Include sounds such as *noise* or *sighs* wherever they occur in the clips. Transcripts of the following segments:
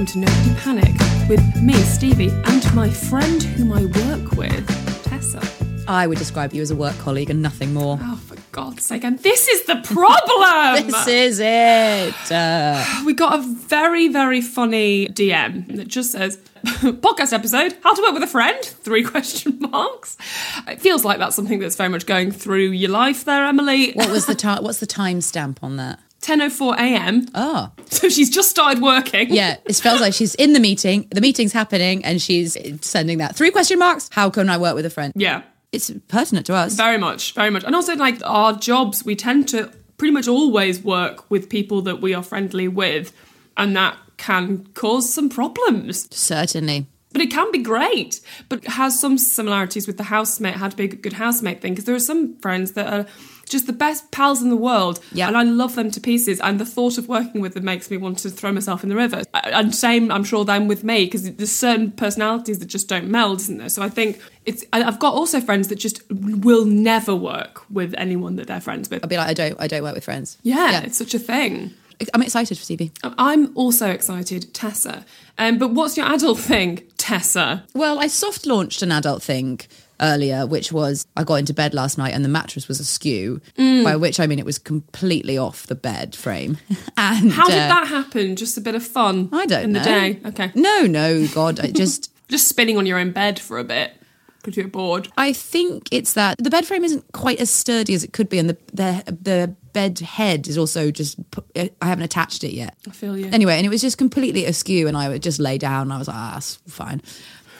welcome to Nobody Panic with me, Stevie, and my friend whom I work with, Tessa. I would describe you as a work colleague and nothing more. Oh, for God's sake, and this is the problem! *laughs* This is it. Uh, *sighs* we got a very, very funny DM that just says, *laughs* podcast episode, how to work with a friend? Three *laughs* question marks. It feels like that's something that's very much going through your life there, Emily. what was the time? What's the timestamp on that? 10.04 a.m. Oh, ah. *laughs* So she's just started working. yeah. It feels like she's in the meeting. The meeting's happening, and she's sending that three question marks. How can I work with a friend? Yeah. It's pertinent to us. Very much, very much. And also, like our jobs, we tend to pretty much always work with people that we are friendly with, and that can cause some problems. Certainly. But it can be great, but has some similarities with the housemate, how to be a good housemate thing, because there are some friends that are just the best pals in the world, Yeah. and I love them to pieces. And the thought of working with them makes me want to throw myself in the river. And same, I'm sure, then with me, because there's certain personalities that just don't meld, isn't there? So I think it's. I- I've got also friends that just will never work with anyone that they're friends with. I'll be like, I don't, I don't work with friends. Yeah, it's such a thing. I'm excited for Stevie. I'm also excited, Tessa. Um, but what's your adult thing, Tessa? Well, I soft launched an adult thing earlier, which was I got into bed last night and the mattress was askew, Mm. by which I mean it was completely off the bed frame. *laughs* and How did uh, that happen? Just a bit of fun. I don't in know. the day. Okay. No, no, God, I just. *laughs* Just spinning on your own bed for a bit because you're bored. I think it's that the bed frame isn't quite as sturdy as it could be, and the the the bed head is also just I haven't attached it yet. I feel you. Anyway, and it was just completely askew, and I would just lay down. And I was like, ah, that's fine.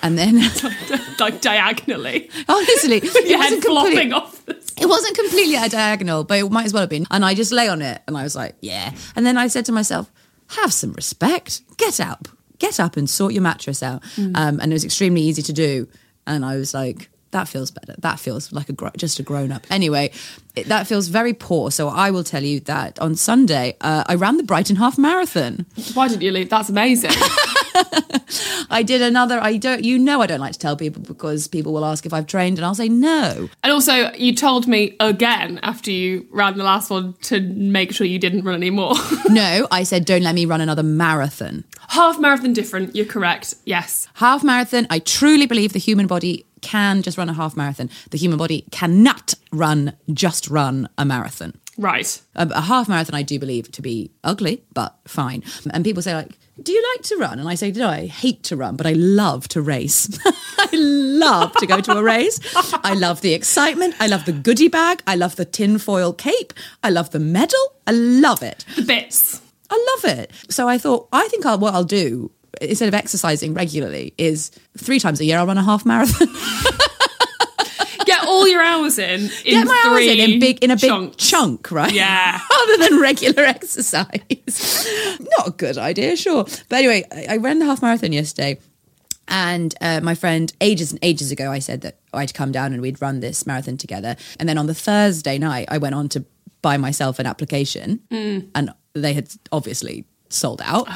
And then, *laughs* like diagonally. honestly, *laughs* it Your head wasn't flopping off. It wasn't completely at a diagonal, but it might as well have been. And I just lay on it, and I was like, yeah. And then I said to myself, have some respect. Get up, get up, and sort your mattress out. Um, and it was extremely easy to do. And I was like, that feels better. That feels like a gro- just a grown up. Anyway, it, that feels very poor. So I will tell you that on Sunday uh, I ran the Brighton Half Marathon. Why didn't you leave? That's amazing. *laughs* *laughs* I did another. I don't. You know, I don't like to tell people because people will ask if I've trained, and I'll say no. and also, you told me again after you ran the last one to make sure you didn't run anymore. *laughs* no, I said don't let me run another marathon. Half marathon different. You're correct. Yes. half marathon i truly believe the human body can just run a half marathon the human body cannot run just run a marathon Right. a, a half marathon i do believe to be ugly but fine and people say like do you like to run? And i say no i hate to run but i love to race. *laughs* I love to go to a race. I love the excitement. I love the goodie bag. I love the tinfoil cape. I love the medal. I love it. The bits. I love it. So I thought, I think I'll, what I'll do instead of exercising regularly is three times a year I'll run a half marathon. *laughs* All your hours in. *laughs* in Get my hours in in big in a big chunks. chunk, right? Yeah. *laughs* Other than regular *laughs* exercise. Not a good idea, sure. But anyway, I, I ran the half marathon yesterday. And uh, my friend, ages and ages ago, I said that I'd come down and we'd run this marathon together. And then on the Thursday night, I went on to buy myself an application, and they had obviously sold out.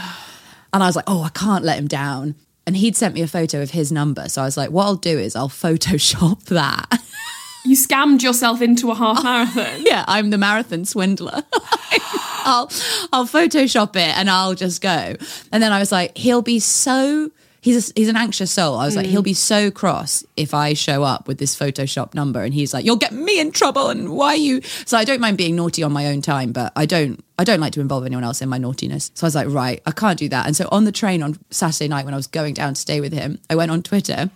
And I was like, oh, I can't let him down. And he'd sent me a photo of his number. So I was like, what I'll do is I'll Photoshop that. You scammed yourself into a half marathon. *laughs* yeah, I'm the marathon swindler. *laughs* I'll I'll Photoshop it and I'll just go. And then I was like, he'll be so he's a, he's an anxious soul. I was like, he'll be so cross if I show up with this Photoshop number, and he's like, you'll get me in trouble, and why you? So I don't mind being naughty on my own time, but I don't. I don't like to involve anyone else in my naughtiness. So I was like, right, I can't do that. And so on the train on Saturday night when I was going down to stay with him, I went on Twitter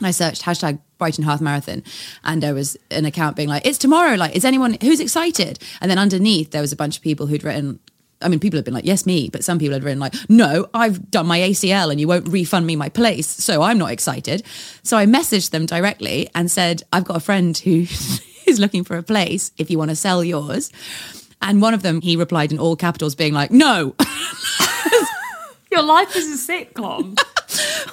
I searched hashtag Brighton Half Marathon, and there was an account being like, "It's tomorrow. Like, is anyone who's excited?" And then underneath there was a bunch of people who'd written. I mean, people had been like, "Yes, me," but some people had written like, "No, I've done my ACL, and you won't refund me my place, so I'm not excited." So I messaged them directly and said, "I've got a friend who *laughs* is looking for a place. If you want to sell yours." And one of them, he replied in all capitals, being like, "No." *laughs* Your life is a sitcom.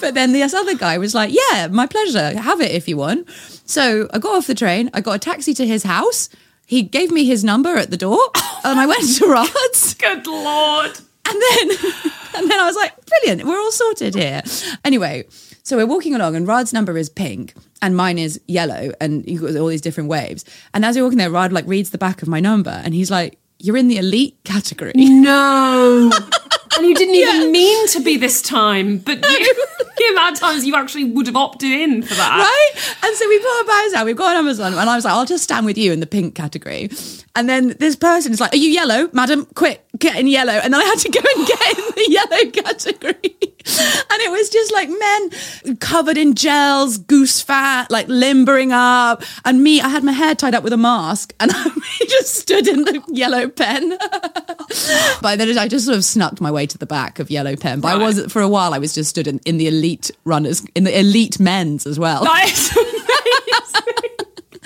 But then this other guy was like, Yeah, my pleasure. Have it if you want. So I got off the train. I got a taxi to his house. He gave me his number at the door and I went to Rod's. *laughs* Good lord. And then, *laughs* and then I was like, brilliant, we're all sorted here. Anyway, so we're walking along, and Rod's number is pink, and mine is yellow, and you've got all these different waves. And as we're walking there, Rod like reads the back of my number, and he's like, "You're in the elite category." No. *laughs* and you didn't even mean to be this time, but you, *laughs* *laughs* the amount of times you actually would have opted in for that. right? And so we put our buys out. We've got on Amazon, and I was like, I'll just stand with you in the pink category. And then this person is like, Are you yellow, madam? Quick, get in yellow. And then I had to go and get in the yellow category. And it was just like men covered in gels, goose fat, like limbering up. And me, I had my hair tied up with a mask, and *laughs* I just stood in the yellow pen. *laughs* By then, I just sort of snuck my way to the back of yellow pen. But I was for a while. I was just stood in, in the elite runners, in the elite men's as well amazing. *laughs*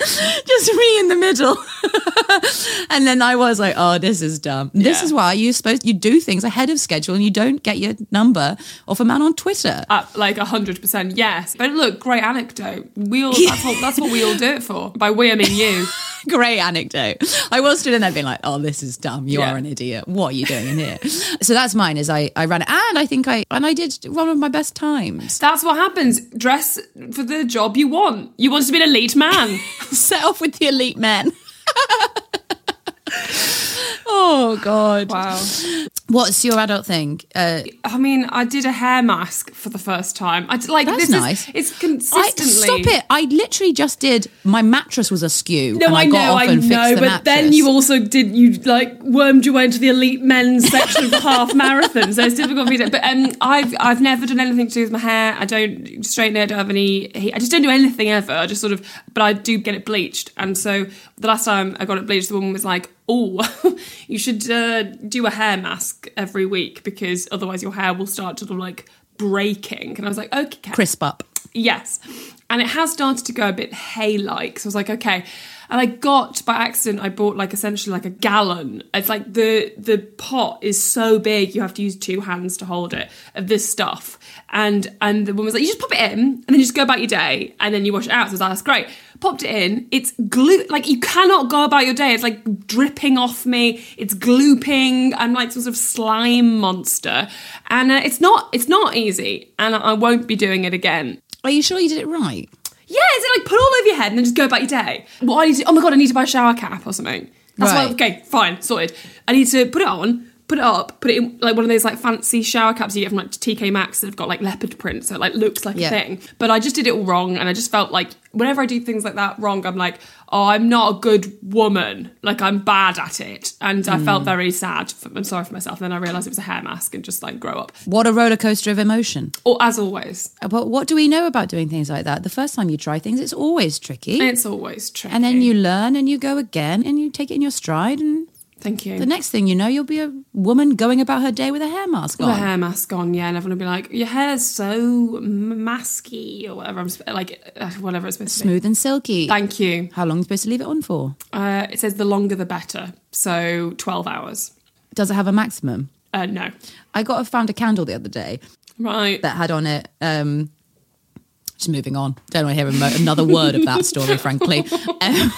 *laughs* just me in the middle. *laughs* and then I was like, oh, this is dumb. This is why you supposed you do things ahead of schedule and you don't get your number off a man on Twitter. Uh, like hundred percent, yes. But look, great anecdote. We all *laughs* that's what that's what we all do it for. By we I mean you. *laughs* Great anecdote. I was stood in there being like, oh, this is dumb. You Yeah. are an idiot. What are you doing in here? *laughs* so that's mine is I, I ran it and I think I and I did one of my best times. That's what happens. Dress for the job you want. You want to be an elite man. *laughs* Set off with the elite men. oh God. Wow. What's your adult thing? Uh, I mean, I did a hair mask for the first time. I like That's this nice. is it's I, consistently. stop it! I literally just did. My mattress was askew. No, and I, I, know, I know, the but then you also did you like wormed your way into the elite men's section of the half marathon, so it's difficult for me to. But um, I've I've never done anything to do with my hair. I don't straighten it. I don't have any. I just don't do anything ever. I just sort of, but I do get it bleached. And so the last time I got it bleached, the woman was like, "Oh, *laughs* you should uh, do a hair mask every week because otherwise your hair will start sort of like breaking." And I was like, "Okay." crisp up. Yes. And it has started to go a bit hay like. So I was like, okay. And I got by accident, I bought like essentially like a gallon. It's like the the pot is so big you have to use two hands to hold it of this stuff. And and the woman was like, you just pop it in and then you just go about your day and then you wash it out. So I was like, that's great. Popped it in. It's glue like you cannot go about your day. It's like dripping off me. It's glooping. I'm like some sort of slime monster. And uh, it's not it's not easy. And I, won't be doing it again. Are you sure you did it right? Yeah, is it like put all over your head and then just go about your day? What I need to, oh my god, I need to buy a shower cap or something. That's Right. why, okay, fine, sorted. I need to put it on, put it up, put it in like one of those like fancy shower caps you get from like TK Maxx that have got like leopard print, so it like looks like Yeah. a thing. But I just did it all wrong and I just felt like whenever I do things like that wrong, I'm like, oh, I'm not a good woman. Like I'm bad at it. And I felt mm. very sad. For, I'm sorry for myself. And then I realised it was a hair mask and just like grow up. What a roller coaster of emotion. Or as always. Uh, but what do we know about doing things like that? The first time you try things, it's always tricky. It's always tricky. and then you learn and you go again and you take it in your stride. And Thank you. the next thing you know, you'll be a woman going about her day with a hair mask With on. a hair mask on, yeah, and everyone will be like, "Your hair's so masky," or whatever. I'm sp- like, uh, whatever it's supposed to Smooth and silky. Thank you. How long are you supposed to leave it on for? Uh, it says the longer the better, so twelve hours. Does it have a maximum? Uh, no, I got a, found a candle the other day right. that had on it. Um, just moving on. Don't want to hear mo- another word of that story, frankly. *laughs* Um,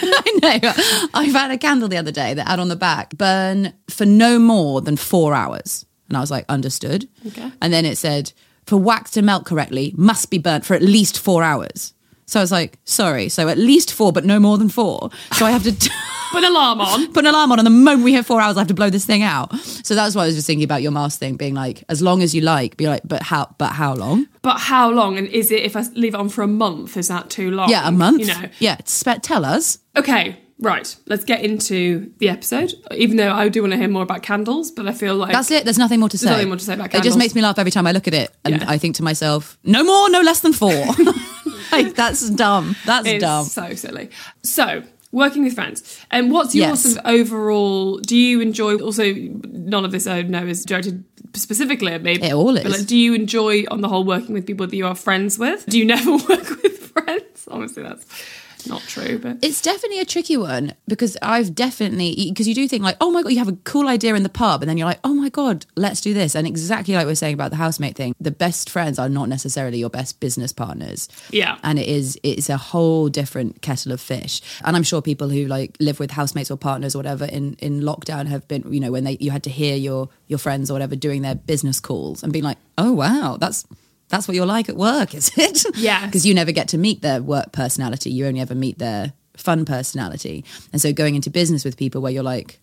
*laughs* I know. I found a candle the other day that had on the back burn for no more than four hours. And I was like, understood. Okay. And then it said, for wax to melt correctly, must be burnt for at least four hours. So I was like, sorry. So at least four, but no more than four. So I have to t- *laughs* Put an alarm on. put an alarm on. And the moment we hit four hours, I have to blow this thing out. So that's why I was just thinking about your mask thing, being like, as long as you like, be like, but how? But how long? But how long? And is it if I leave it on for a month? Is that too long? Yeah, a month. You know. Yeah, spe- tell us. Okay. Right. Let's get into the episode. Even though I do want to hear more about candles, but I feel like That's it. There's nothing more to say. nothing more to say about It just makes me laugh every time I look at it, and Yeah. I think to myself, no more, no less than four. *laughs* *laughs* like that's dumb. That's It's dumb. so silly. So, working with friends. And what's your Yes. sort of overall? Do you enjoy? Also, none of this I know is directed specifically at me. It all But is. like, do you enjoy, on the whole, working with people that you are friends with? Do you never *laughs* work with friends? Obviously, that's not true. But It's definitely a tricky one because I've definitely because you do think like, oh my god, you have a cool idea in the pub, and then you're like, oh my god, let's do this. And exactly like we we're saying about the housemate thing, the best friends are not necessarily your best business partners. Yeah. and it is it's a whole different kettle of fish. And I'm sure people who like live with housemates or partners or whatever in in lockdown have been, you know, when they you had to hear your your friends or whatever doing their business calls and being like, oh wow, that's. That's what you're like at work, is it? Yeah. *laughs* Because you never get to meet their work personality. You only ever meet their fun personality. And so going into business with people where you're like,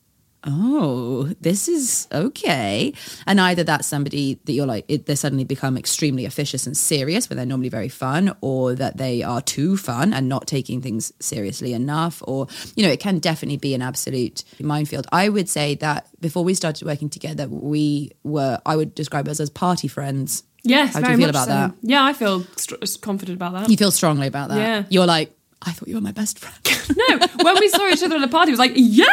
oh, this is okay. And either that's somebody that you're like, it, they suddenly become extremely officious and serious when they're normally very fun, or that they are too fun and not taking things seriously enough. Or, you know, it can definitely be an absolute minefield. I would say that before we started working together, we were, I would describe us as party friends. Yes, How do you feel about so. that? Yeah, I feel str- confident about that. You feel strongly about that. Yeah. You're like, I thought you were my best friend. *laughs* *laughs* no, when we saw each other at a party, it was like, yeah,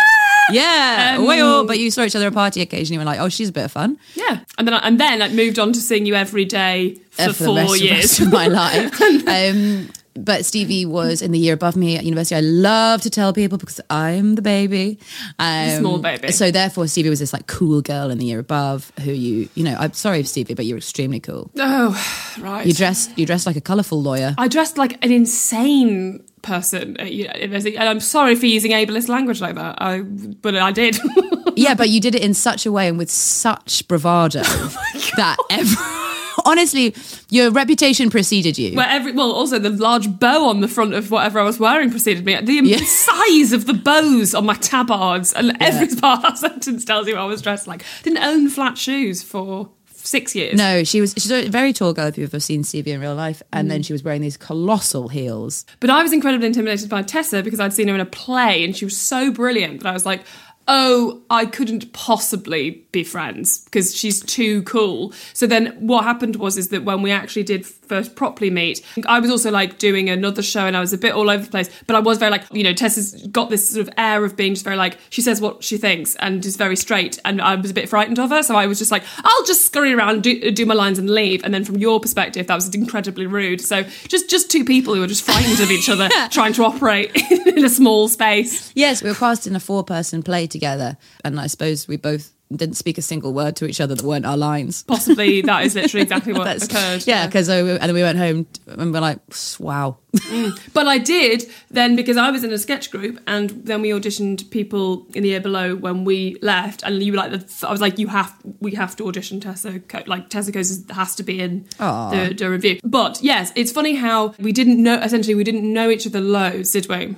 yeah. Um, well, but you saw each other at a party occasionally and were like, oh, she's a bit of fun. yeah. And then I, and then I moved on to seeing you every day for, for four years. of my *laughs* life. um, but Stevie was in the year above me at university. I love to tell people because I'm the baby, um, small baby. So therefore, Stevie was this like cool girl in the year above who you, you know, I'm sorry, Stevie, but you're extremely cool. oh, right. You dressed, you dressed like a colourful lawyer. I dressed like an insane person at university, and I'm sorry for using ableist language like that. I, but I did. *laughs* yeah, but you did it in such a way and with such bravado *laughs* Oh that every, honestly, your reputation preceded you. Where every well, also the large bow on the front of whatever I was wearing preceded me. The Yeah. *laughs* size of the bows on my tabards, and every *laughs* part of that sentence tells you what I was dressed like. Didn't own flat shoes for six years. No, she was she's a very tall girl if you've ever seen Stevie in real life. And Mm. then she was wearing these colossal heels. But I was incredibly intimidated by Tessa because I'd seen her in a play and she was so brilliant that I was like, oh, I couldn't possibly be friends because she's too cool. So then what happened was is that when we actually did first properly meet, I was also like doing another show and I was a bit all over the place, but I was very like, you know, Tessa's got this sort of air of being just very like, she says what she thinks and is very straight. And I was a bit frightened of her. So I was just like, I'll just scurry around, do, do my lines and leave. And then from your perspective, that was incredibly rude. So just, just two people who were just frightened of each other *laughs* trying to operate *laughs* in a small space. Yes, we were cast in a four person play together. And I suppose we both didn't speak a single word to each other that weren't our lines. Possibly that is literally *laughs* exactly what That's- occurred. Yeah, because and then we went home and we're like, wow. Mm. But I did then because I was in a sketch group, and then we auditioned people in the year below when we left, and you were like, I was like, you have, we have to audition Tessa, Co- like Tessa goes has to be in the, the revue. But yes, it's funny how we didn't know. Essentially, we didn't know each other loads, did we?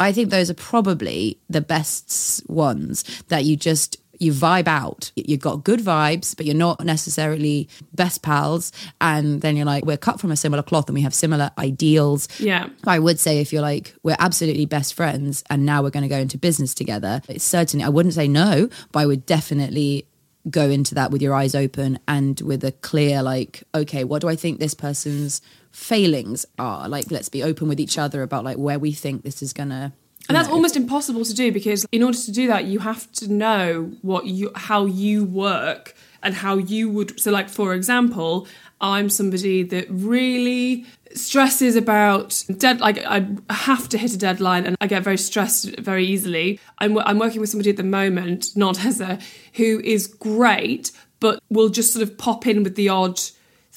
I think those are probably the best ones that you just you vibe out. You've got good vibes, but you're not necessarily best pals. And then you're like, we're cut from a similar cloth and we have similar ideals. Yeah. I would say if you're like, we're absolutely best friends and now we're going to go into business together, it's certainly, I wouldn't say no, but I would definitely go into that with your eyes open and with a clear, like, okay, what do I think this person's failings are? Like, let's be open with each other about like where we think this is to. And that's almost impossible to do because in order to do that, you have to know what you how you work and how you would. So, like for example, I'm somebody that really stresses about dead. Like I have to hit a deadline, and I get very stressed very easily. I'm I'm working with somebody at the moment, not Tessa, who is great, but will just sort of pop in with the odd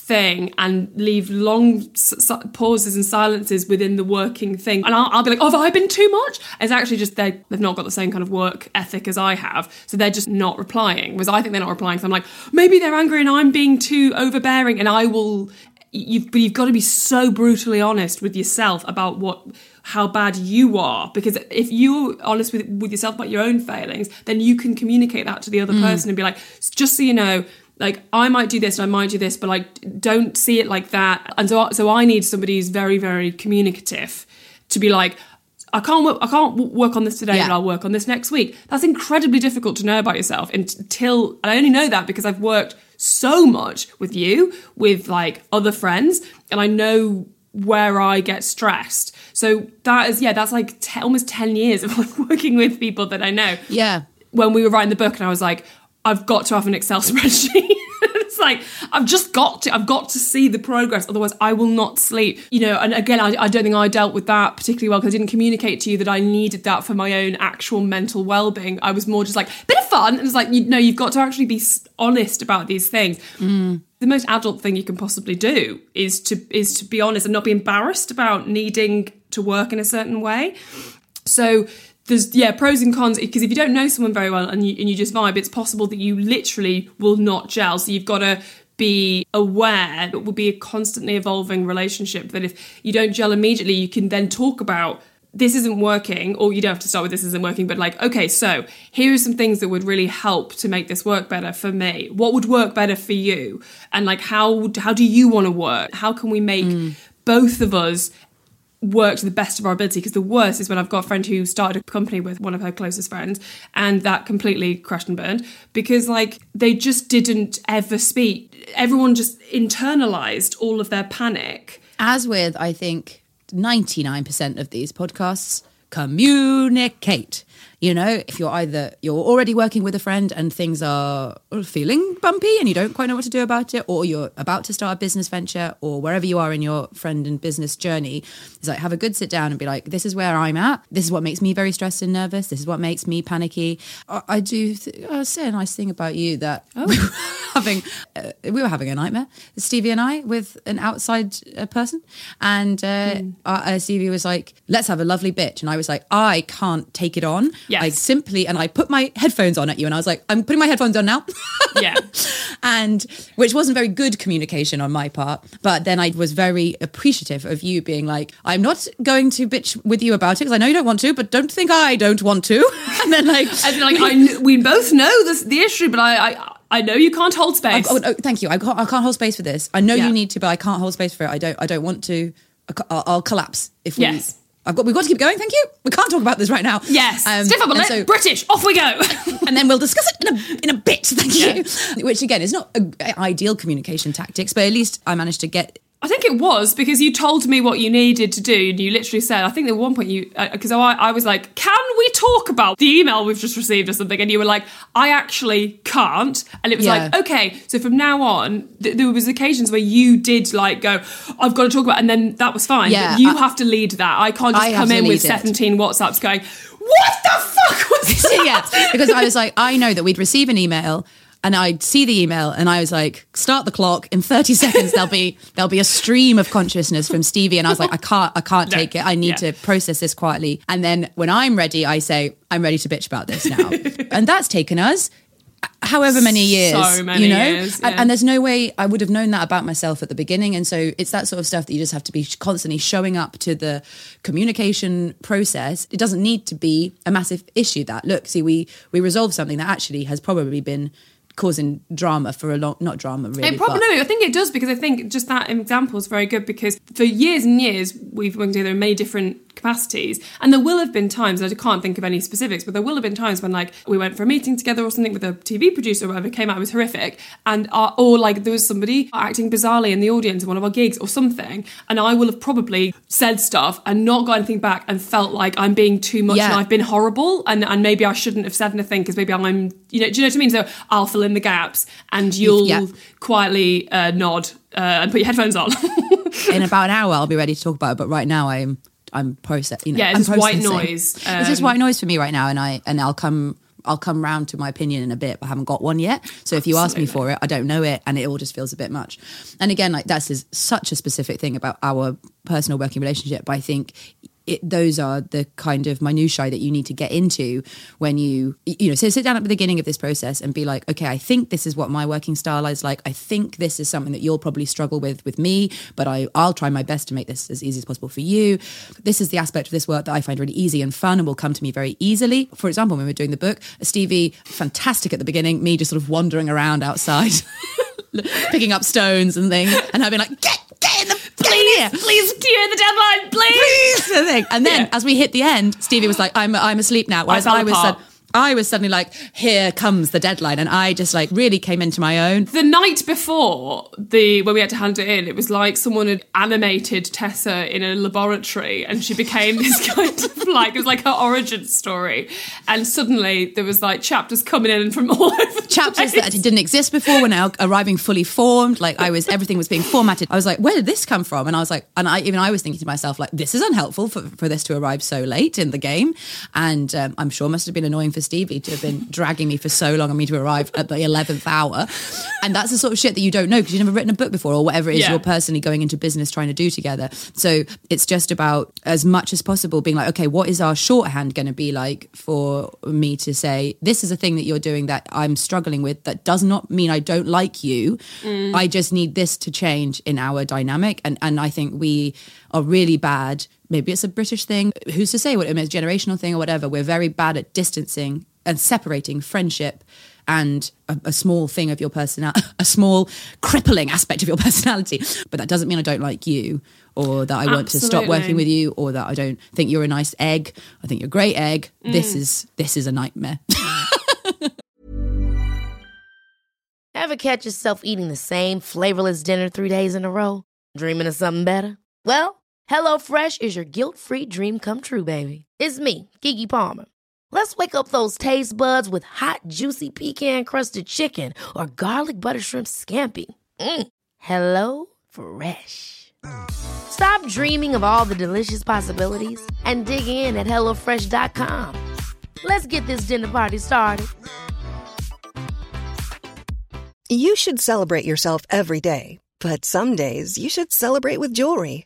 thing and leave long s- s- pauses and silences within the working thing. And I'll, I'll be like, oh, have I been too much? It's actually just they, they've not got the same kind of work ethic as I have. So they're just not replying. Whereas I think they're not replying. So I'm like, maybe they're angry and I'm being too overbearing and I will you've but you've got to be so brutally honest with yourself about what how bad you are because if you're honest with with yourself about your own failings then you can communicate that to the other mm. person and be like just so you know like I might do this and I might do this but like don't see it like that and so so I need somebody who's very very communicative to be like I can't work. I can't work on this today, Yeah. but I'll work on this next week. That's incredibly difficult to know about yourself until and I only know that because I've worked so much with you, with like other friends, and I know where I get stressed. So that is yeah, that's like te- almost ten years of like *laughs* working with people that I know. Yeah. When we were writing the book, and I was like, I've got to have an Excel *laughs* spreadsheet. it's like I've just got to. I've got to see the progress. Otherwise, I will not sleep. You know. And again, I, I don't think I dealt with that particularly well because I didn't communicate to you that I needed that for my own actual mental well-being. I was more just like bit of fun. And it's like you know, you've got to actually be honest about these things. Mm. The most adult thing you can possibly do is to is to be honest and not be embarrassed about needing to work in a certain way. So there's yeah pros and cons because if you don't know someone very well and you and you just vibe, it's possible that you literally will not gel. So you've got to be aware it will be a constantly evolving relationship that if you don't gel immediately you can then talk about this isn't working or you don't have to start with this isn't working but like okay so here are some things that would really help to make this work better for me. What would work better for you? And like how how do you want to work? How can we make mm. both of us work to the best of our ability because the worst is when I've got a friend who started a company with one of her closest friends and that completely crashed and burned because like they just didn't ever speak. Everyone just internalized all of their panic. As with, I think, 99% of these podcasts, communicate. You know, if you're either you're already working with a friend and things are feeling bumpy and you don't quite know what to do about it, or you're about to start a business venture, or wherever you are in your friend and business journey, it's like have a good sit down and be like, this is where I'm at. This is what makes me very stressed and nervous. This is what makes me panicky. I, I do th- I'll say a nice thing about you that were oh. *laughs* having uh, we were having a nightmare, Stevie and I, with an outside uh, person, and uh, uh, uh, Stevie was like, "Let's have a lovely bitch," and I was like, "I can't take it on." Yes. I simply and I put my headphones on at you, and I was like, "I'm putting my headphones on now." *laughs* yeah and which wasn't very good communication on my part. But then I was very appreciative of you being like, I'm not going to bitch with you about it because I know you don't want to, but don't think I don't want to. *laughs* and then like, As in, like I *laughs* we both know this the issue but I I, I know you can't hold space Oh, oh, thank you. I can't, I can't hold space for this. I know Yeah. you need to, but I can't hold space for it. I don't. I don't want to. I'll, I'll collapse if we. Yes. I've got. We've got to keep going. Thank you. We can't talk about this right now. yes Um, stiff upper lip so- British off we go *laughs* and then we'll discuss it in a in a bit. Thank you. Which again is not a, a ideal communication tactics, but at least I managed to get. I think it was because you told me what you needed to do, and you literally said, I think at one point you, uh, because I, I was like, can we talk about the email we've just received or something? And you were like, I actually can't. And it was Yeah. like, okay, so from now on, th- there was occasions where you did like go, I've got to talk about, and then that was fine. Yeah, you I- have to lead that. I can't just I come in with it. 17 WhatsApps going, what the fuck was *laughs* that? yeah, because I was like, I know that we'd receive an email. And I'd see the email, and I was like, "Start the clock in thirty *laughs* seconds. There'll be there'll be a stream of consciousness from Stevie." And I was like, "I can't, I can't No. take it. I need Yeah. to process this quietly." And then when I'm ready, I say, "I'm ready to bitch about this now." *laughs* and that's taken us however many years, So many you know. years, and, yeah. and there's no way I would have known that about myself at the beginning. And so it's that sort of stuff that you just have to be constantly showing up to the communication process. It doesn't need to be a massive issue. That look, see, we we resolve something that actually has probably been causing drama for a long, not drama really. It probably no, I think it does because I think just that example is very good because for years and years we've worked together in many different capacities, and there will have been times and I can't think of any specifics, but there will have been times when like we went for a meeting together or something with a TV producer or whatever came out it was horrific, and uh, or like there was somebody acting bizarrely in the audience in one of our gigs or something, and I will have probably said stuff and not got anything back and felt like I'm being too much Yeah. and I've been horrible and and maybe I shouldn't have said anything because maybe I'm you know do you know what I mean? So I'll fill in the gaps and you'll Yeah. quietly uh, nod uh, and put your headphones on. *laughs* in about an hour I'll be ready to talk about it. But right now I'm I'm process. You know, Yeah, it's white processing. noise, it's just um, white noise for me right now, and I and I'll come. I'll come round to my opinion in a bit, but I haven't got one yet. So if you ask me for it, I don't know it, and it all just feels a bit much. And again, like that's is such a specific thing about our personal working relationship. But I think it, those are the kind of minutiae that you need to get into when you you know so sit down at the beginning of this process and be like okay i think this is what my working style is like. I think this is something that you'll probably struggle with with me but I, i'll try my best to make this as easy as possible for you. This is the aspect of this work that i find really easy and fun and will come to me very easily. For example when we we're doing the book stevie fantastic at the beginning me just sort of wandering around outside *laughs* picking up stones and things and having like get get in the please, please clear the deadline, please. please. And then *laughs* yeah. as we hit the end, Stevie was like, I'm, I'm asleep now. Whereas I, I was said, I was suddenly like, here comes the deadline. And I just like really came into my own. The night before the when we had to hand it in, it was like someone had animated Tessa in a laboratory and she became this *laughs* kind of like it was like her origin story. And suddenly there was like chapters coming in from all *laughs* over chapters that didn't exist before were now arriving fully formed. Like I was everything was being formatted. I was like, where did this come from? And I was like, and I even I was thinking to myself, like, this is unhelpful for, for this to arrive so late in the game. And um, I'm sure must have been annoying for Stevie to have been dragging me for so long and me to arrive at the 11th hour. And that's the sort of shit that you don't know because you've never written a book before or whatever it is yeah. you're personally going into business trying to do together. So it's just about as much as possible being like, okay, what is our shorthand going to be like for me to say, this is a thing that you're doing that I'm struggling with that does not mean I don't like you. Mm. I just need this to change in our dynamic. And, and I think we are really bad maybe it's a British thing. Who's to say what it is, a generational thing or whatever? We're very bad at distancing and separating friendship and a, a, small thing of your personality, *laughs* a small crippling aspect of your personality. But that doesn't mean I don't like you or that I want to stop working with you or that I don't think you're a nice egg. I think you're a great egg. Mm. This is this is a nightmare. *laughs* Ever catch yourself eating the same flavorless dinner three days in a row? Dreaming of something better? Well, HelloFresh is your guilt-free dream come true, baby. It's me, Keke Palmer. Let's wake up those taste buds with hot, juicy pecan crusted chicken or garlic butter shrimp scampi. Mm. Hello Fresh. Stop dreaming of all the delicious possibilities and dig in at HelloFresh.com. Let's get this dinner party started. You should celebrate yourself every day, but some days you should celebrate with jewelry.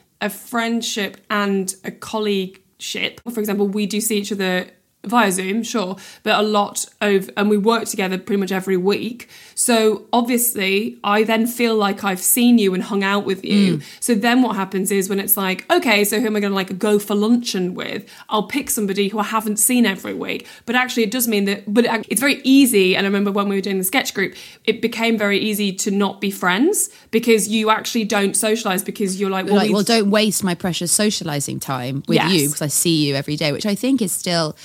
a friendship and a colleagueship. For example, we do see each other via Zoom, sure, but a lot of, and we work together pretty much every week. So obviously, I then feel like I've seen you and hung out with you. Mm. So then what happens is when it's like, okay, so who am I going to like go for luncheon with? I'll pick somebody who I haven't seen every week. But actually, it does mean that, but it's very easy. And I remember when we were doing the sketch group, it became very easy to not be friends because you actually don't socialize because you're like, well, like, well don't waste my precious socializing time with yes. you because I see you every day, which I think is still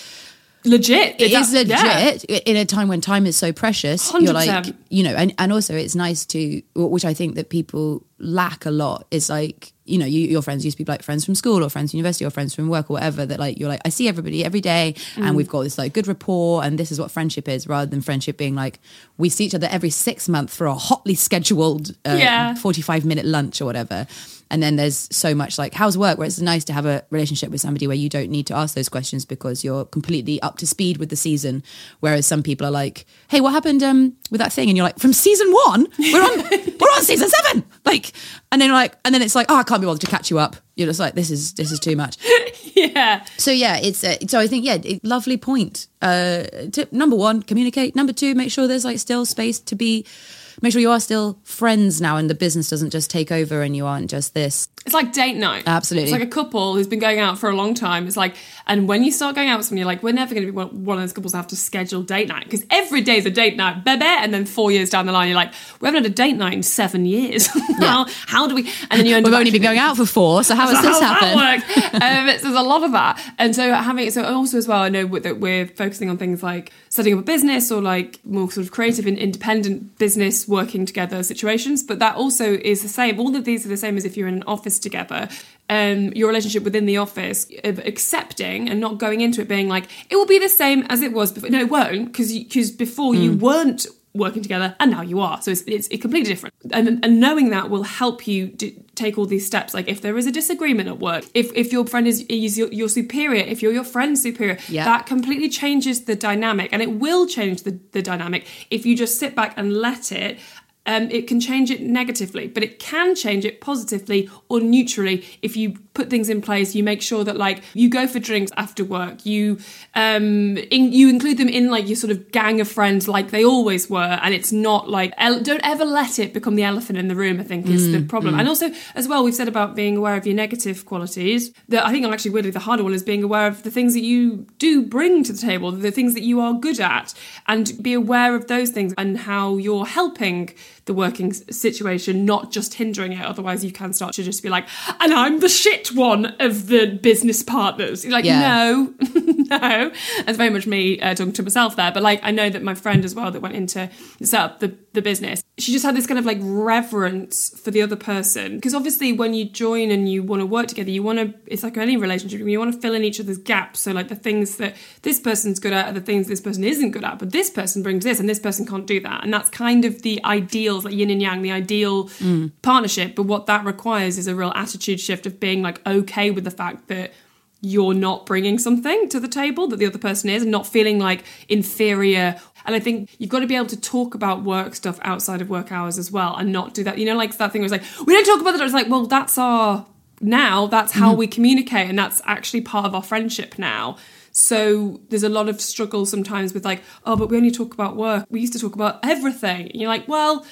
legit. It is legit yeah. in a time when time is so precious. you are like, you know, and, and also it's nice to, which I think that people lack a lot is like, you know, you, your friends used to be like friends from school or friends from university or friends from work or whatever that like, you're like, I see everybody every day mm. and we've got this like good rapport and this is what friendship is rather than friendship being like, we see each other every six months for a hotly scheduled uh, yeah. 45 minute lunch or whatever. And then there's so much like how's work where it's nice to have a relationship with somebody where you don't need to ask those questions because you're completely up to speed with the season. Whereas some people are like, hey, what happened um, with that thing? And you're like, from season one, we're on *laughs* we're on season seven. Like, and then like, and then it's like, oh, I can't be bothered to catch you up. You're just like, this is this is too much. *laughs* yeah. So yeah, it's uh, so I think yeah, it, lovely point. Uh, tip number one, communicate. Number two, make sure there's like still space to be make sure you are still friends now and the business doesn't just take over and you aren't just this. It's like date night. Absolutely. It's like a couple who's been going out for a long time. It's like, and when you start going out with someone, you're like, we're never going to be one of those couples that have to schedule date night because every day is a date night, baby. And then four years down the line, you're like, we haven't had a date night in seven years. *laughs* how, how do we? And then you end We've up only been going out for four, so how has this *laughs* happened? um, it's- there's a lot of that, and so having so also as well, I know that we're focusing on things like setting up a business or like more sort of creative and independent business working together situations. But that also is the same. All of these are the same as if you're in an office together. Um, your relationship within the office of accepting and not going into it being like it will be the same as it was before. No, it won't because because before you weren't working together and now you are. So it's, it's, it's completely different. And, and knowing that will help you take all these steps. Like if there is a disagreement at work if, if your friend is, is your, your superior if you're your friend's superior Yeah. that completely changes the dynamic. And it will change the, the dynamic if you just sit back and let it um, it can change it negatively, but it can change it positively or neutrally if you put things in place. You make sure that like you go for drinks after work. You um, in, you include them in like your sort of gang of friends, like they always were, and it's not like ele- don't ever let it become the elephant in the room. I think is the problem. And also as well, we've said about being aware of your negative qualities. That I think actually weirdly the harder one is being aware of the things that you do bring to the table, the things that you are good at, and be aware of those things and how you're helping the working situation, not just hindering it. Otherwise, you can start to just be like, and I'm the shit one of the business partners. You're like, Yeah. no, *laughs* *laughs* no. That's very much me uh, talking to myself there. But like, I know that my friend as well that went into set up the, the business, she just had this kind of like reverence for the other person. Because obviously, when you join and you want to work together, you want to, it's like any relationship, you want to fill in each other's gaps. So, like, the things that this person's good at are the things this person isn't good at, but this person brings this and this person can't do that. And that's kind of the ideals, like yin and yang, the ideal partnership. But what that requires is a real attitude shift of being like okay with the fact that you're not bringing something to the table that the other person is and not feeling like inferior. And I think you've got to be able to talk about work stuff outside of work hours as well and not do that. You know, like that thing where it's like, we don't talk about that. It's like, well, that's our now, that's how mm-hmm. we communicate, and that's actually part of our friendship now. So there's a lot of struggle sometimes with like, oh, but we only talk about work. We used to talk about everything. And you're like, well,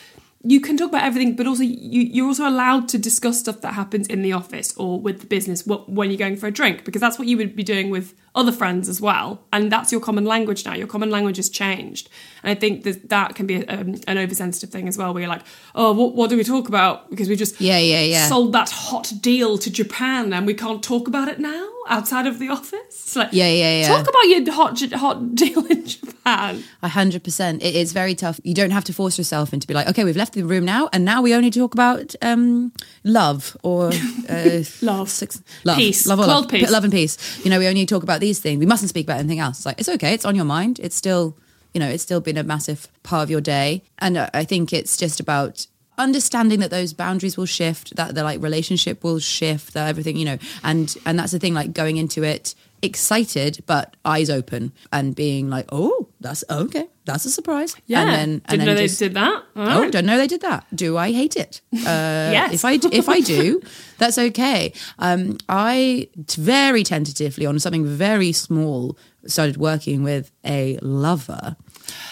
you can talk about everything, but also you, you're also allowed to discuss stuff that happens in the office or with the business when you're going for a drink, because that's what you would be doing with other friends as well. And that's your common language now. Your common language has changed. And I think that that can be a, um, an oversensitive thing as well, where you're like, oh, what, what do we talk about? Because we just Yeah, yeah, yeah. sold that hot deal to Japan and we can't talk about it now outside of the office. Like, Yeah, yeah, yeah. Talk about your hot, hot *laughs* deal in Japan. A hundred percent. It is very tough. You don't have to force yourself into be like, okay, we've left the room now, and now we only talk about um, love or uh, *laughs* Love. sex, love, Peace. love, love, peace. love and peace. You know, we only talk about these things. We mustn't speak about anything else. It's like it's okay. It's on your mind. It's still, you know, it's still been a massive part of your day, and I think it's just about understanding that those boundaries will shift that the like relationship will shift that everything you know and and that's the thing like going into it excited but eyes open and being like oh that's okay that's a surprise Yeah. and then Didn't and then know they just- did that. All Oh, right. don't know they did that. Do I hate it? *laughs* Uh, Yes. If I d- if I do, *laughs* that's okay. Um, I t- very tentatively on something very small started working with a lover,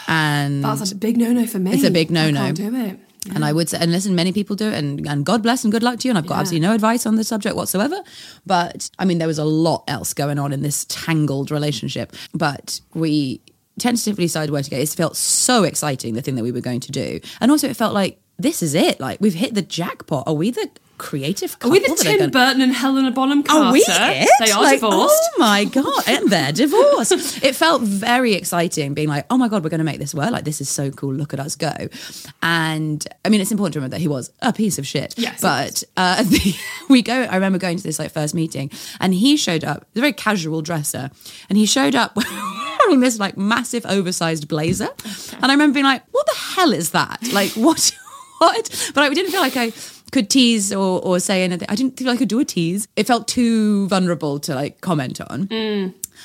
and That's a big no no for me. It's a big no-no. I can't do it. And I would say, and listen, many people do it, and, and God bless and good luck to you. And I've got Yeah. absolutely no advice on the subject whatsoever. But I mean, there was a lot else going on in this tangled relationship. But we tentatively started working together. It felt so exciting, the thing that we were going to do. And also, it felt like this is it. Like, we've hit the jackpot. Are we the creative Are couple we the Tim gonna- Burton and Helena Bonham Carter? are we it? They are Like, divorced. Oh my god, and they're *laughs* divorced. it felt very exciting, being like, oh my god, we're going to make this work. Like this is so cool. Look at us go. And I mean, it's important to remember that he was a piece of shit. Yes, but uh, *laughs* the, we go. I remember going to this like first meeting, and he showed up. He's a very casual dresser, and he showed up. *laughs* Wearing this like massive oversized blazer, and I remember being like, "What the hell is that? Like, what? what?" But I didn't feel like I could tease or, or say anything. I didn't feel I could do a tease. It felt too vulnerable to like comment on.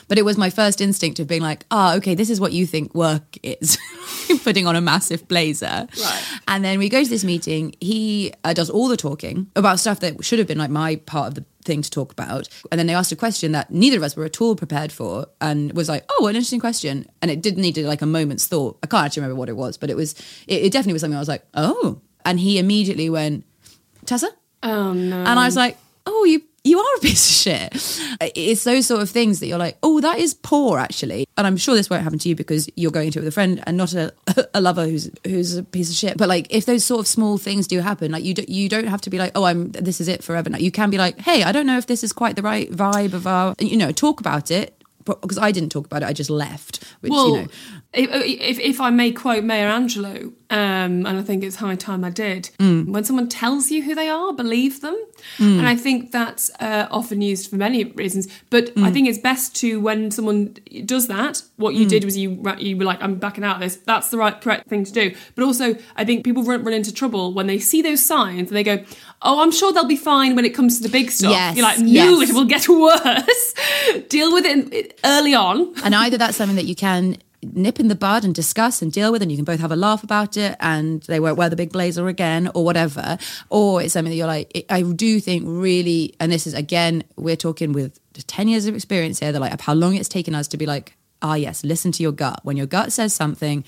But it was my first instinct of being like, oh, okay, this is what you think work is. *laughs* Putting on a massive blazer. Right. And then we go to this meeting. He uh, does all the talking about stuff that should have been like my part of the thing to talk about. And then they asked a question that neither of us were at all prepared for and was like, oh, what an interesting question. And it did need like a moment's thought. I can't actually remember what it was, but it was, it, it definitely was something I was like, oh. And he immediately went, Tessa? Oh no. And I was like, oh, you you are a piece of shit. It's those sort of things that you're like, oh, that is poor actually. And I'm sure this won't happen to you because you're going into it with a friend and not a, *laughs* a lover who's who's a piece of shit. But like, if those sort of small things do happen, like you do, you don't have to be like, oh, I'm this is it forever. Now you can be like, hey, I don't know if this is quite the right vibe of our, you know, talk about it because I didn't talk about it. I just left. Which well, you know, if, if, if I may quote Maya Angelou, um, and I think it's high time I did, Mm. when someone tells you who they are, believe them. And I think that's uh, often used for many reasons. But Mm. I think it's best to, when someone does that, what Mm. you did was you you were like, I'm backing out of this. That's the right, correct thing to do. But also, I think people run, run into trouble when they see those signs and they go, oh, I'm sure they'll be fine when it comes to the big stuff. Yes, You're like, no, yes. it will get *laughs* worse. Deal with it early on. and *laughs* either that's something that you can nip in the bud and discuss and deal with and you can both have a laugh about it and they won't wear the big blazer again or whatever. Or it's something that you're like i do think really and this is again we're talking with 10 years of experience here they're like of how long it's taken us to be like ah yes listen to your gut. When your gut says something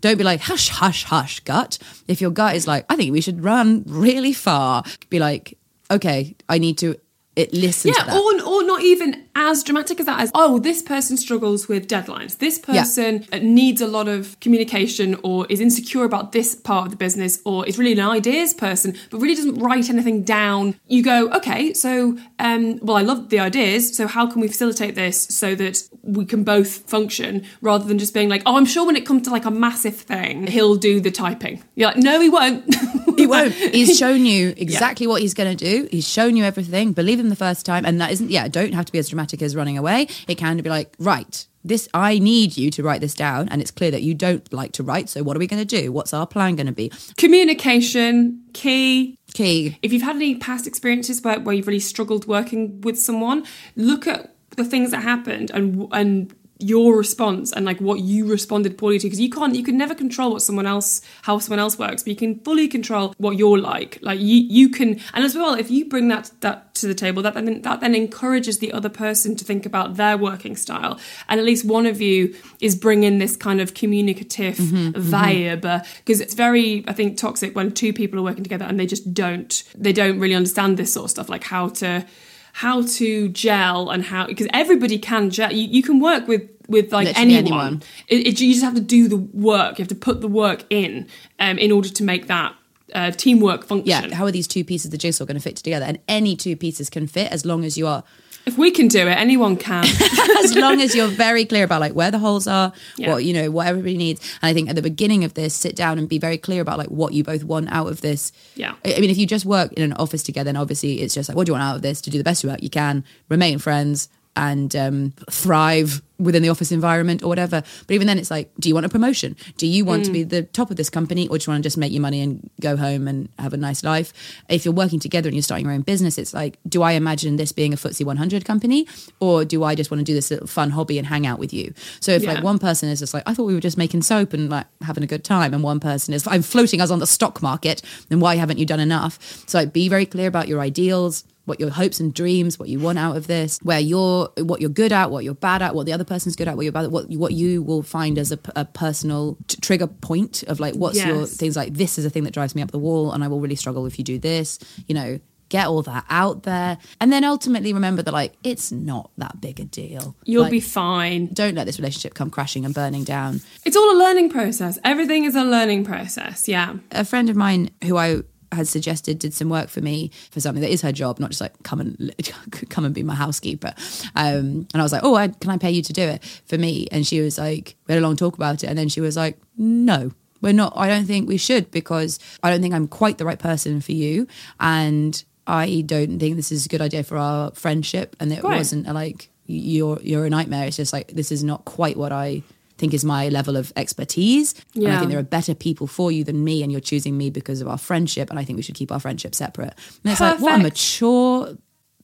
don't be like hush hush hush gut. If your gut is like i think we should run really far be like okay i need to it listen to Yeah, or, or not even as dramatic as that as, oh, this person struggles with deadlines. This person uh needs a lot of communication or is insecure about this part of the business or is really an ideas person, but really doesn't write anything down. You go, okay, so, um, well, I love the ideas. So how can we facilitate this so that we can both function rather than just being like, oh, I'm sure when it comes to like a massive thing, he'll do the typing. You're like, no, he won't. *laughs* He won't. He's *laughs* shown you exactly what he's going to do. He's shown you everything. Believe him the first time. And that isn't, yeah, don't have to be as dramatic as running away. It can be like, right, this, I need you to write this down. And it's clear that you don't like to write. So what are we going to do? What's our plan going to be? Communication, key. Key. If you've had any past experiences where, where you've really struggled working with someone, look at the things that happened and and your response and like what you responded poorly to because you can't you can never control what someone else how someone else works but you can fully control what you're like. Like you you can and as well if you bring that that to the table that then that then encourages the other person to think about their working style. And at least one of you is bringing this kind of communicative mm-hmm, mm-hmm. vibe uh, because it's very i think toxic when two people are working together and they just don't they don't really understand this sort of stuff like how to how to gel and how because everybody can gel you, you can work with with like Literally anyone, anyone. It, it- you just have to do the work you have to put the work in um, in order to make that uh, teamwork function Yeah. How are these two pieces of the jigsaw going to fit together? And any two pieces can fit as long as you are if we can do it anyone can *laughs* as long as you're very clear about like where the holes are, Yeah. what you know, what everybody needs. And I think at the beginning of this, sit down and be very clear about like what you both want out of this. Yeah. I mean, if you just work in an office together, then obviously it's just like, what do you want out of this? To do the best work you can, remain friends, and um, thrive within the office environment or whatever. But even then, it's like, do you want a promotion? Do you want to mm. be the top of this company, or do you want to just make your money and go home and have a nice life? If you're working together and you're starting your own business, it's like, do I imagine this being a FTSE 100 company, or do I just want to do this little fun hobby and hang out with you? So if Yeah. like one person is just like, I thought we were just making soap and like having a good time, and one person is, I'm floating us on the stock market, then why haven't you done enough? So like, be very clear about your ideals what your hopes and dreams, what you want out of this, where you're, what you're good at, what you're bad at, what the other person's good at, what you're bad at, what what you will find as a personal t- trigger point of like what's your things like this is a thing that drives me up the wall, and I will really struggle if you do this. You know, get all that out there, and then ultimately remember that like it's not that big a deal. you'll Like, be fine Don't let this relationship come crashing and burning down. it's all a learning process everything is a learning process yeah a friend of mine who I had suggested did some work for me for something that is her job, not just like come and *laughs* come and be my housekeeper. Um, and I was like, oh, I, can I pay you to do it for me? And she was like, we had a long talk about it, and then she was like, no. We're not. I don't think we should because I don't think I'm quite the right person for you, and I don't think this is a good idea for our friendship. And it Right. wasn't a, like you're you're a nightmare. It's just like this is not quite what I think is my level of expertise. And I think there are better people for you than me, and you're choosing me because of our friendship. And I think we should keep our friendship separate. And it's like, what a mature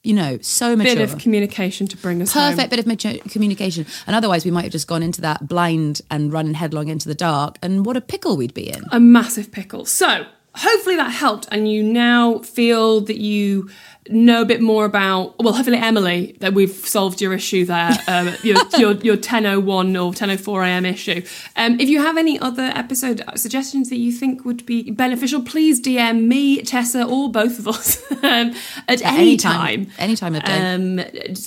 you know, so mature. Bit of communication to bring us home. Perfect bit of mature communication. And otherwise, we might have just gone into that blind and running headlong into the dark. And what a pickle we'd be in. a massive pickle. So, hopefully that helped, and you now feel that you know a bit more about. Well, hopefully, Emily, that we've solved your issue there, um, *laughs* your, your your 1001 or 1004 am issue. Um, if you have any other episode suggestions that you think would be beneficial, please DM me, Tessa, or both of us *laughs* um, at any any time. time. Any time of day. Um,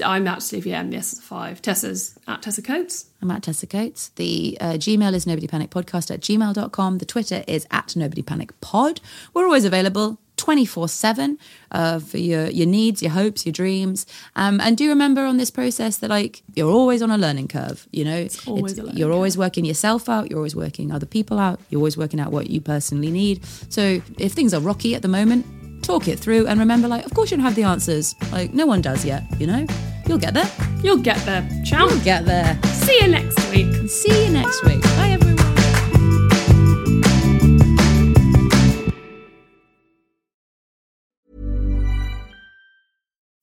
I'm at M, yes, five. Tessa's at Tessa Coates. I'm at Tessa Coates. The uh, Gmail is nobodypanicpodcast at gmail.com. The Twitter is at nobodypanicpod. We're always available 24 7 uh, for your, your needs, your hopes, your dreams. Um, and do remember on this process that, like, you're always on a learning curve, you know? always a learning You're always working yourself out, you're always working other people out, you're always working out what you personally need. So if things are rocky at the moment, talk it through and remember, like, of course you don't have the answers. Like, no one does yet, you know? You'll get there. You'll get there. Ciao. You'll get there. See you next week. See you next week. Bye, everyone.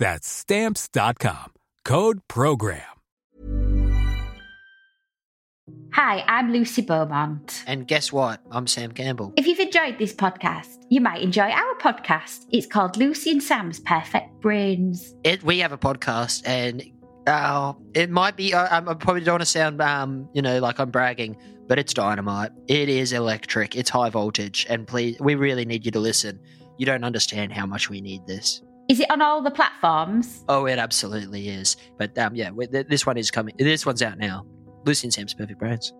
That's Stamps.com. Code PROGRAM. Hi, I'm Lucy Beaumont. And guess what? I'm Sam Campbell. If you've enjoyed this podcast, you might enjoy our podcast. It's called Lucy and Sam's Perfect Brains. It, we have a podcast, and uh, it might be. I, I probably don't want to sound, um, you know, like I'm bragging, but it's dynamite. It is electric. It's high voltage, and please, we really need you to listen. You don't understand how much we need this. Is it on all the platforms? Oh, it absolutely is. But um, yeah, this one is coming. This one's out now. Lucy and Sam's Perfect Brains.